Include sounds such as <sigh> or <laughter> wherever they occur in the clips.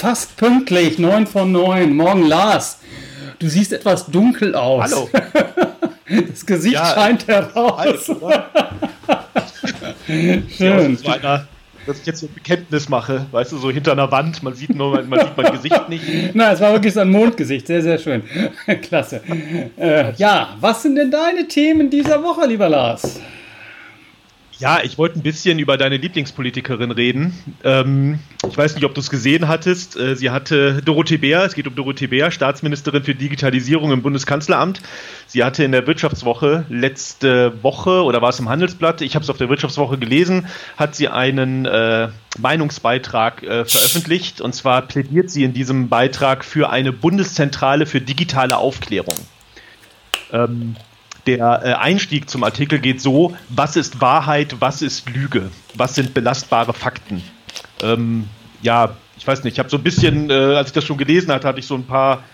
fast pünktlich, 9 von 9. Morgen Lars. Du siehst etwas dunkel aus. Hallo. <laughs> Das Gesicht ja, scheint heraus. <laughs> Schön. Ja, dass ich jetzt ein Bekenntnis mache, weißt du, so hinter einer Wand, man sieht nur, man sieht mein Gesicht nicht. Nein, es war wirklich so ein Mondgesicht, sehr, sehr schön. <laughs> Klasse. Äh, ja, was sind denn deine Themen dieser Woche, lieber Lars? Ja, ich wollte ein bisschen über deine Lieblingspolitikerin reden. Ähm, ich weiß nicht, ob du es gesehen hattest. Äh, sie hatte Dorothee Bär, es geht um Dorothee Bär, Staatsministerin für Digitalisierung im Bundeskanzleramt. Sie hatte in der Wirtschaftswoche letzte Woche, oder war es im Handelsblatt, ich habe es auf der Wirtschaftswoche gelesen, hat sie einen äh, Meinungsbeitrag äh, veröffentlicht. Und zwar plädiert sie in diesem Beitrag für eine Bundeszentrale für digitale Aufklärung. Ähm, der äh, Einstieg zum Artikel geht so, was ist Wahrheit, was ist Lüge, was sind belastbare Fakten. Ähm, ja, ich weiß nicht, ich habe so ein bisschen, äh, als ich das schon gelesen hatte, hatte ich so ein paar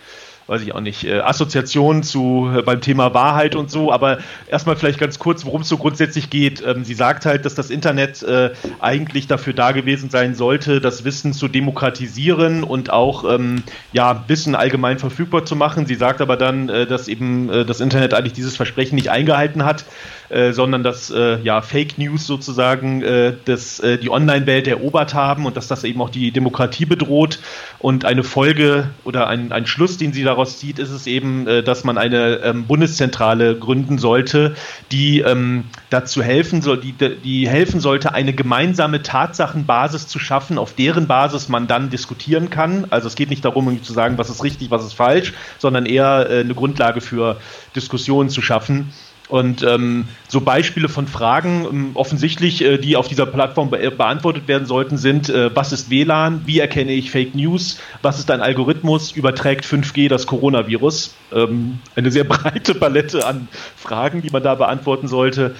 weiß ich auch nicht, äh, Assoziationen zu äh, beim Thema Wahrheit und so, aber erstmal vielleicht ganz kurz, worum es so grundsätzlich geht. Ähm, sie sagt halt, dass das Internet äh, eigentlich dafür da gewesen sein sollte, das Wissen zu demokratisieren und auch ähm, ja, Wissen allgemein verfügbar zu machen. Sie sagt aber dann, äh, dass eben äh, das Internet eigentlich dieses Versprechen nicht eingehalten hat. Äh, sondern dass äh, ja Fake News sozusagen äh, das, äh, die Online-Welt erobert haben und dass das eben auch die Demokratie bedroht. Und eine Folge oder ein, ein Schluss, den sie daraus zieht, ist es eben, äh, dass man eine ähm, Bundeszentrale gründen sollte, die ähm, dazu helfen soll, die, die helfen sollte, eine gemeinsame Tatsachenbasis zu schaffen, auf deren Basis man dann diskutieren kann. Also es geht nicht darum, irgendwie zu sagen, was ist richtig, was ist falsch, sondern eher äh, eine Grundlage für Diskussionen zu schaffen. Und ähm, so Beispiele von Fragen, ähm, offensichtlich, äh, die auf dieser Plattform be beantwortet werden sollten, sind, äh, was ist WLAN, wie erkenne ich Fake News, was ist ein Algorithmus, überträgt 5G das Coronavirus? Ähm, eine sehr <laughs> breite Palette an Fragen, die man da beantworten sollte.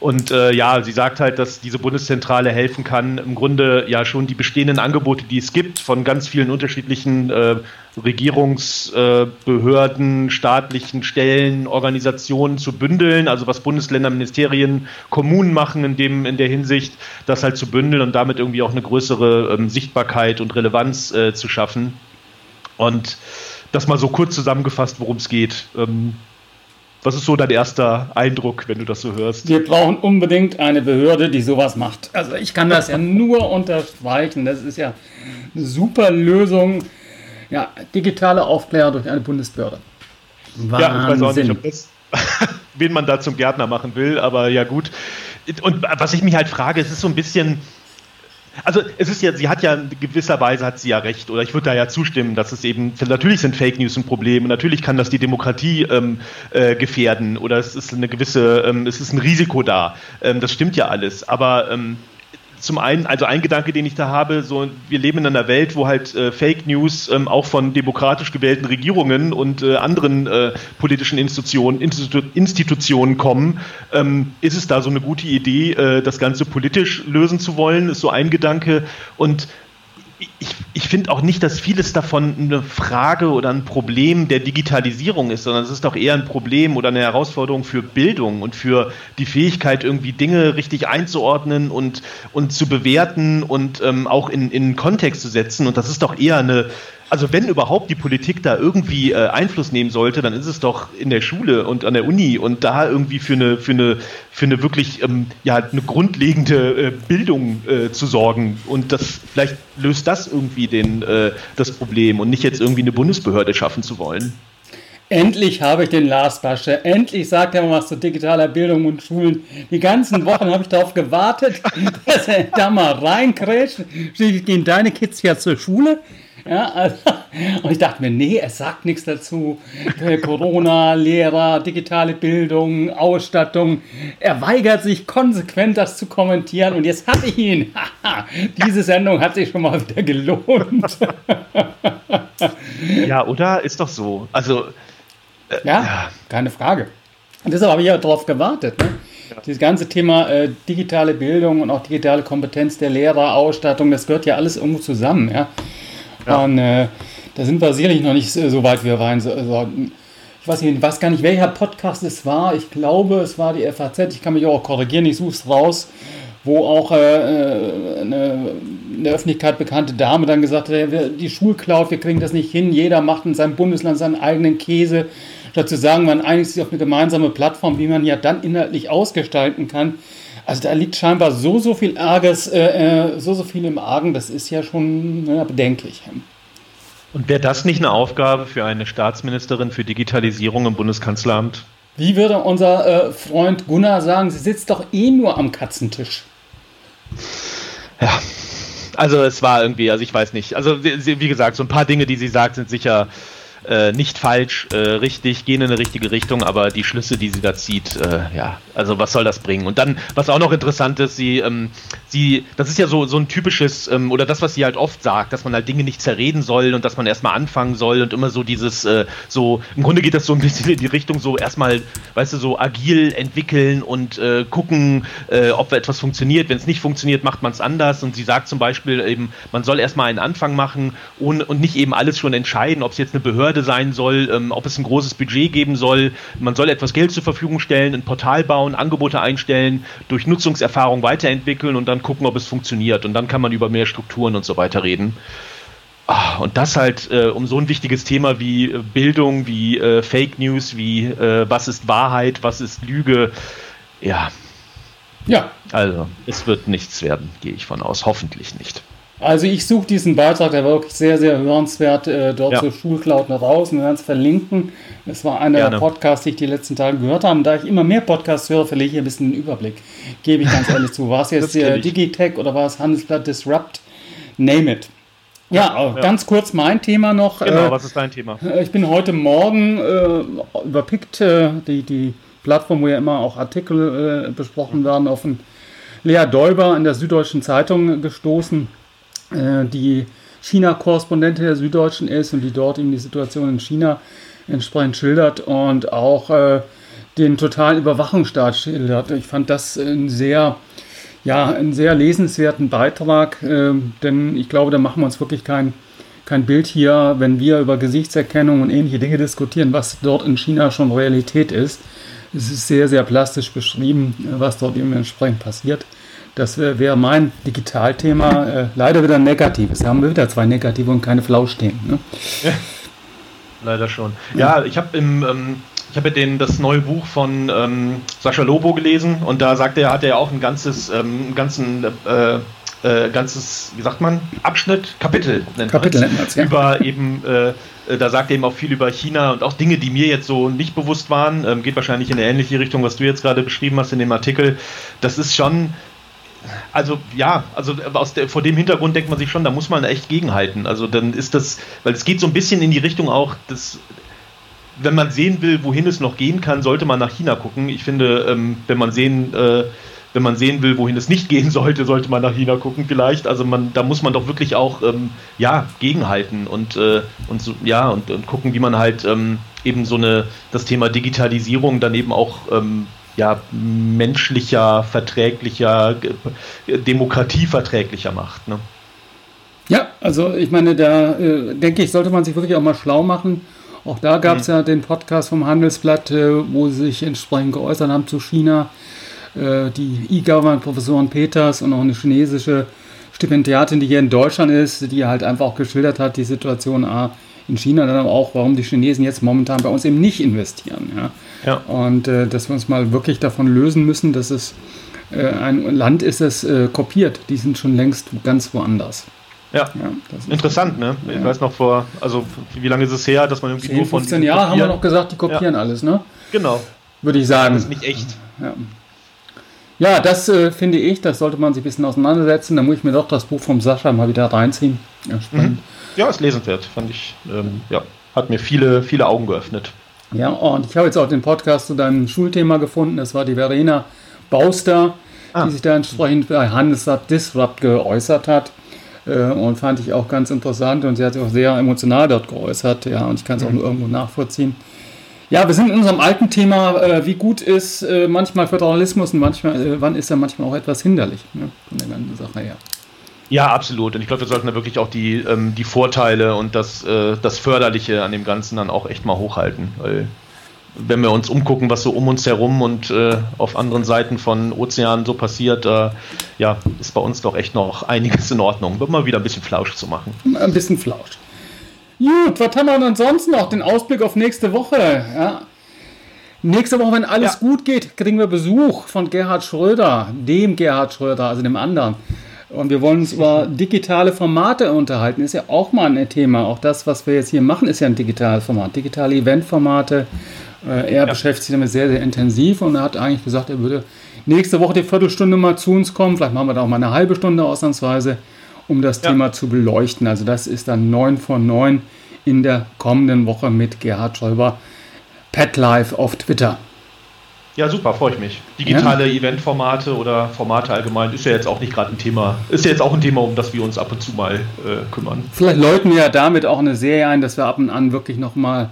Und äh, ja, sie sagt halt, dass diese Bundeszentrale helfen kann, im Grunde ja schon die bestehenden Angebote, die es gibt, von ganz vielen unterschiedlichen äh, Regierungsbehörden, äh, staatlichen Stellen, Organisationen zu bündeln, also was Bundesländer, Ministerien, Kommunen machen in, dem, in der Hinsicht, das halt zu bündeln und damit irgendwie auch eine größere ähm, Sichtbarkeit und Relevanz äh, zu schaffen. Und das mal so kurz zusammengefasst, worum es geht. Ähm, was ist so dein erster Eindruck, wenn du das so hörst? Wir brauchen unbedingt eine Behörde, die sowas macht. Also ich kann das ja nur unterstreichen. Das ist ja eine super Lösung. Ja, digitale Aufklärung durch eine Bundesbehörde. Wahnsinn. Ja, ich weiß auch nicht, ob das, <laughs> wen man da zum Gärtner machen will, aber ja gut. Und was ich mich halt frage, es ist so ein bisschen, also es ist ja, sie hat ja in gewisser Weise hat sie ja recht, oder ich würde da ja zustimmen, dass es eben, natürlich sind Fake News ein Problem natürlich kann das die Demokratie ähm, äh, gefährden oder es ist eine gewisse, ähm, es ist ein Risiko da. Ähm, das stimmt ja alles. Aber ähm, zum einen, also ein Gedanke, den ich da habe, so wir leben in einer Welt, wo halt äh, Fake News ähm, auch von demokratisch gewählten Regierungen und äh, anderen äh, politischen Institutionen, Institu Institutionen kommen. Ähm, ist es da so eine gute Idee, äh, das Ganze politisch lösen zu wollen? Ist so ein Gedanke. Und ich, ich finde auch nicht, dass vieles davon eine Frage oder ein Problem der Digitalisierung ist, sondern es ist doch eher ein Problem oder eine Herausforderung für Bildung und für die Fähigkeit, irgendwie Dinge richtig einzuordnen und, und zu bewerten und ähm, auch in, in Kontext zu setzen. Und das ist doch eher eine, also wenn überhaupt die Politik da irgendwie äh, Einfluss nehmen sollte, dann ist es doch in der Schule und an der Uni und da irgendwie für eine, für eine, für eine wirklich ähm, ja, eine grundlegende äh, Bildung äh, zu sorgen. Und das vielleicht löst das irgendwie den, äh, das Problem und nicht jetzt irgendwie eine Bundesbehörde schaffen zu wollen. Endlich habe ich den Lars Basche. Endlich sagt er mal was zu digitaler Bildung und Schulen. Die ganzen Wochen habe ich darauf gewartet, <laughs> dass er da mal reinkrätscht. Gehen deine Kids ja zur Schule? Ja, also, und ich dachte mir, nee, er sagt nichts dazu. Äh, Corona, Lehrer, digitale Bildung, Ausstattung. Er weigert sich konsequent, das zu kommentieren. Und jetzt hatte ich ihn. Diese Sendung hat sich schon mal wieder gelohnt. <laughs> ja, oder? Ist doch so. Also. Äh, ja, ja, keine Frage. Und deshalb habe ich ja darauf gewartet. Ne? Dieses ganze Thema äh, digitale Bildung und auch digitale Kompetenz der Lehrer, Ausstattung, das gehört ja alles irgendwo zusammen. Ja? Ja. Und äh, da sind wir sicherlich noch nicht so weit, wie wir rein sollten. Ich weiß, nicht, weiß gar nicht, welcher Podcast es war. Ich glaube, es war die FAZ. Ich kann mich auch korrigieren, ich suche es raus. wo auch äh, eine, eine Öffentlichkeit bekannte Dame dann gesagt hat, die Schulcloud, wir kriegen das nicht hin, jeder macht in seinem Bundesland seinen eigenen Käse. Statt zu sagen, man einigt sich auf eine gemeinsame Plattform, wie man ja dann inhaltlich ausgestalten kann. Also da liegt scheinbar so, so viel Ärges, äh, so, so viel im Argen, das ist ja schon ja, bedenklich. Und wäre das nicht eine Aufgabe für eine Staatsministerin für Digitalisierung im Bundeskanzleramt? Wie würde unser äh, Freund Gunnar sagen, sie sitzt doch eh nur am Katzentisch. Ja, also es war irgendwie, also ich weiß nicht. Also wie gesagt, so ein paar Dinge, die sie sagt, sind sicher äh, nicht falsch, äh, richtig, gehen in eine richtige Richtung, aber die Schlüsse, die sie da zieht, äh, ja, also was soll das bringen? Und dann, was auch noch interessant ist, sie, ähm, sie, das ist ja so, so ein typisches, ähm, oder das, was sie halt oft sagt, dass man halt Dinge nicht zerreden soll und dass man erstmal anfangen soll und immer so dieses, äh, so, im Grunde geht das so ein bisschen in die Richtung, so erstmal, weißt du, so agil entwickeln und äh, gucken, äh, ob etwas funktioniert. Wenn es nicht funktioniert, macht man es anders. Und sie sagt zum Beispiel eben, man soll erstmal einen Anfang machen und, und nicht eben alles schon entscheiden, ob es jetzt eine Behörde Behörde sein soll, ähm, ob es ein großes Budget geben soll. Man soll etwas Geld zur Verfügung stellen, ein Portal bauen, Angebote einstellen, durch Nutzungserfahrung weiterentwickeln und dann gucken, ob es funktioniert. Und dann kann man über mehr Strukturen und so weiter reden. Ah, und das halt äh, um so ein wichtiges Thema wie äh, Bildung, wie äh, Fake News, wie äh, was ist Wahrheit, was ist Lüge. Ja. Ja. Also, es wird nichts werden, gehe ich von aus. Hoffentlich nicht. Also ich suche diesen Beitrag, der war wirklich sehr, sehr hörenswert, äh, dort ja. zur Schulcloud noch raus und wir werden es verlinken. Es war einer Gerne. der Podcasts, die ich die letzten Tage gehört habe. Da ich immer mehr Podcasts höre, verliere ich hier ein bisschen den Überblick. Gebe ich ganz ehrlich zu. War es <laughs> jetzt äh, Digitech oder war es Handelsblatt Disrupt? Name it. Ja, ja, ganz kurz mein Thema noch. Genau, äh, was ist dein Thema? Äh, ich bin heute Morgen äh, über PICT, äh, die, die Plattform, wo ja immer auch Artikel äh, besprochen werden, auf einen Lea Däuber in der Süddeutschen Zeitung gestoßen äh, die China-Korrespondentin der Süddeutschen ist und die dort eben die Situation in China entsprechend schildert und auch äh, den totalen Überwachungsstaat schildert. Ich fand das ein sehr, ja, einen sehr lesenswerten Beitrag, äh, denn ich glaube, da machen wir uns wirklich kein, kein Bild hier, wenn wir über Gesichtserkennung und ähnliche Dinge diskutieren, was dort in China schon Realität ist. Es ist sehr, sehr plastisch beschrieben, was dort eben entsprechend passiert. Das wäre wär mein Digitalthema. Äh, leider wieder ein negatives. Wir haben wieder zwei negative und keine Flauschthemen. Ne? Ja, <laughs> leider schon. Ja, ich habe im. Ähm ich habe den das neue Buch von ähm, Sascha Lobo gelesen und da sagt er, hat er ja auch ein ganzes, ähm, ganzen, äh, äh, ganzes, wie sagt man, Abschnitt, Kapitel nennt Kapitel nennt man ja. über eben, äh, äh, da sagt er eben auch viel über China und auch Dinge, die mir jetzt so nicht bewusst waren. Ähm, geht wahrscheinlich in eine ähnliche Richtung, was du jetzt gerade beschrieben hast in dem Artikel. Das ist schon also ja, also aus der, vor dem Hintergrund denkt man sich schon, da muss man echt gegenhalten. Also dann ist das, weil es geht so ein bisschen in die Richtung auch, dass wenn man sehen will, wohin es noch gehen kann, sollte man nach China gucken. Ich finde, ähm, wenn man sehen, äh, wenn man sehen will, wohin es nicht gehen sollte, sollte man nach China gucken vielleicht. Also man, da muss man doch wirklich auch ähm, ja gegenhalten und äh, und so, ja und, und gucken, wie man halt ähm, eben so eine das Thema Digitalisierung dann eben auch ähm, ja, menschlicher, verträglicher, demokratieverträglicher macht. Ne? Ja, also ich meine, da äh, denke ich, sollte man sich wirklich auch mal schlau machen. Auch da gab es mhm. ja den Podcast vom Handelsblatt, äh, wo sie sich entsprechend geäußert haben zu China. Äh, die E-Government-Professorin Peters und auch eine chinesische Stipendiatin, die hier in Deutschland ist, die halt einfach auch geschildert hat, die Situation A, in China, dann auch, warum die Chinesen jetzt momentan bei uns eben nicht investieren. Ja? Ja. Und äh, dass wir uns mal wirklich davon lösen müssen, dass es äh, ein Land ist, das äh, kopiert. Die sind schon längst ganz woanders. Ja, ja interessant, ne? Ich ja. weiß noch vor, also wie lange ist es her, dass man irgendwie 10, nur von 15 Jahre haben wir noch gesagt, die kopieren alles, ne? Genau. Würde ich sagen. Das ist nicht echt. Ja. Ja, das äh, finde ich, das sollte man sich ein bisschen auseinandersetzen. Da muss ich mir doch das Buch vom Sascha mal wieder reinziehen. Ja, spannend. Mhm. Ja, ist lesenswert, fand ich. Ähm, ja, hat mir viele, viele Augen geöffnet. Ja, und ich habe jetzt auch den Podcast zu deinem Schulthema gefunden. Das war die Verena Bauster, ah. die sich da entsprechend bei Handelsblatt Disrupt geäußert hat. Äh, und fand ich auch ganz interessant und sie hat sich auch sehr emotional dort geäußert. Ja, und ich kann es auch mhm. nur irgendwo nachvollziehen. Ja, wir sind in unserem alten Thema, äh, wie gut ist äh, manchmal Föderalismus und manchmal, äh, wann ist er manchmal auch etwas hinderlich ne, von der ganzen Sache her. Ja, absolut. Und ich glaube, wir sollten da wirklich auch die, ähm, die Vorteile und das, äh, das Förderliche an dem Ganzen dann auch echt mal hochhalten. Weil wenn wir uns umgucken, was so um uns herum und äh, auf anderen Seiten von Ozeanen so passiert, äh, ja, ist bei uns doch echt noch einiges in Ordnung. Wird mal wieder ein bisschen Flausch zu machen. Ein bisschen Flausch. Gut, was haben wir denn ansonsten noch? Den Ausblick auf nächste Woche. Ja. Nächste Woche, wenn alles ja. gut geht, kriegen wir Besuch von Gerhard Schröder, dem Gerhard Schröder, also dem anderen. Und wir wollen uns über digitale Formate unterhalten. Ist ja auch mal ein Thema. Auch das, was wir jetzt hier machen, ist ja ein digitales Format. Digitale Eventformate. Äh, er ja. beschäftigt sich damit sehr, sehr intensiv und er hat eigentlich gesagt, er würde nächste Woche die Viertelstunde mal zu uns kommen. Vielleicht machen wir da auch mal eine halbe Stunde ausnahmsweise, um das ja. Thema zu beleuchten. Also das ist dann 9 von 9 in der kommenden Woche mit Gerhard Schäuber. Pet Live auf Twitter. Ja, super, freue ich mich. Digitale ja. Eventformate oder Formate allgemein ist ja jetzt auch nicht gerade ein Thema, ist ja jetzt auch ein Thema, um das wir uns ab und zu mal äh, kümmern. Vielleicht läuten wir ja damit auch eine Serie ein, dass wir ab und an wirklich nochmal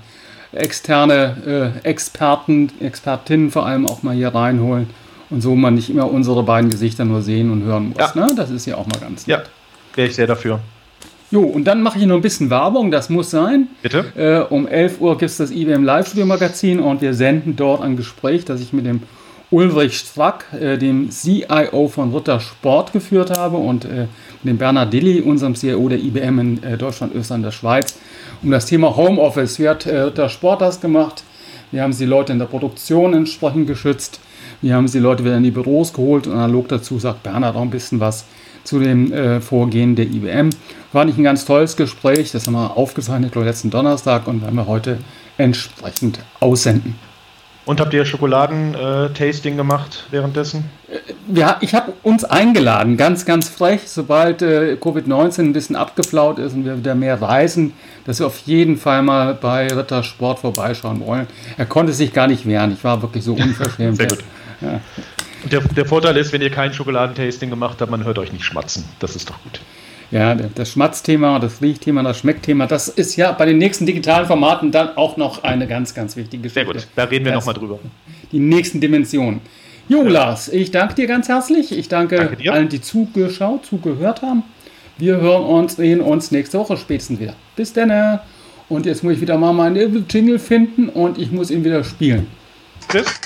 externe äh, Experten, Expertinnen vor allem auch mal hier reinholen und so man nicht immer unsere beiden Gesichter nur sehen und hören muss. Ja. Ne? Das ist ja auch mal ganz nett. Ja, wäre ich sehr dafür. Jo, und dann mache ich noch ein bisschen Werbung, das muss sein. Bitte? Äh, um 11 Uhr gibt es das IBM Live-Studio-Magazin und wir senden dort ein Gespräch, das ich mit dem Ulrich Strack, äh, dem CIO von Ritter Sport, geführt habe und äh, mit dem Bernhard Dilly, unserem CIO der IBM in äh, Deutschland, Österreich und der Schweiz, um das Thema Homeoffice. Wie hat äh, Ritter Sport das gemacht? Wie haben sie Leute in der Produktion entsprechend geschützt? Wie haben sie Leute wieder in die Büros geholt? Und analog dazu sagt Bernhard auch ein bisschen was zu dem äh, Vorgehen der IBM. War nicht ein ganz tolles Gespräch, das haben wir aufgezeichnet letzten Donnerstag und werden wir heute entsprechend aussenden. Und habt ihr Schokoladen-Tasting gemacht währenddessen? Äh, ja, ich habe uns eingeladen, ganz, ganz frech, sobald äh, Covid-19 ein bisschen abgeflaut ist und wir wieder mehr reisen, dass wir auf jeden Fall mal bei Ritter Sport vorbeischauen wollen. Er konnte sich gar nicht wehren, ich war wirklich so <laughs> unverschämt. Sehr gut. Ja. Der, der Vorteil ist, wenn ihr kein Schokoladentasting gemacht habt, man hört euch nicht schmatzen. Das ist doch gut. Ja, das Schmatzthema, das Riechthema, das Schmeckthema, das ist ja bei den nächsten digitalen Formaten dann auch noch eine ganz, ganz wichtige Geschichte. Sehr gut, da reden wir nochmal drüber. Die nächsten Dimensionen. Jo, ja. Lars, ich danke dir ganz herzlich. Ich danke, danke allen, die zugeschaut, zugehört haben. Wir hören uns, sehen uns nächste Woche spätestens wieder. Bis dann. Und jetzt muss ich wieder mal meinen Jingle finden und ich muss ihn wieder spielen. Tschüss.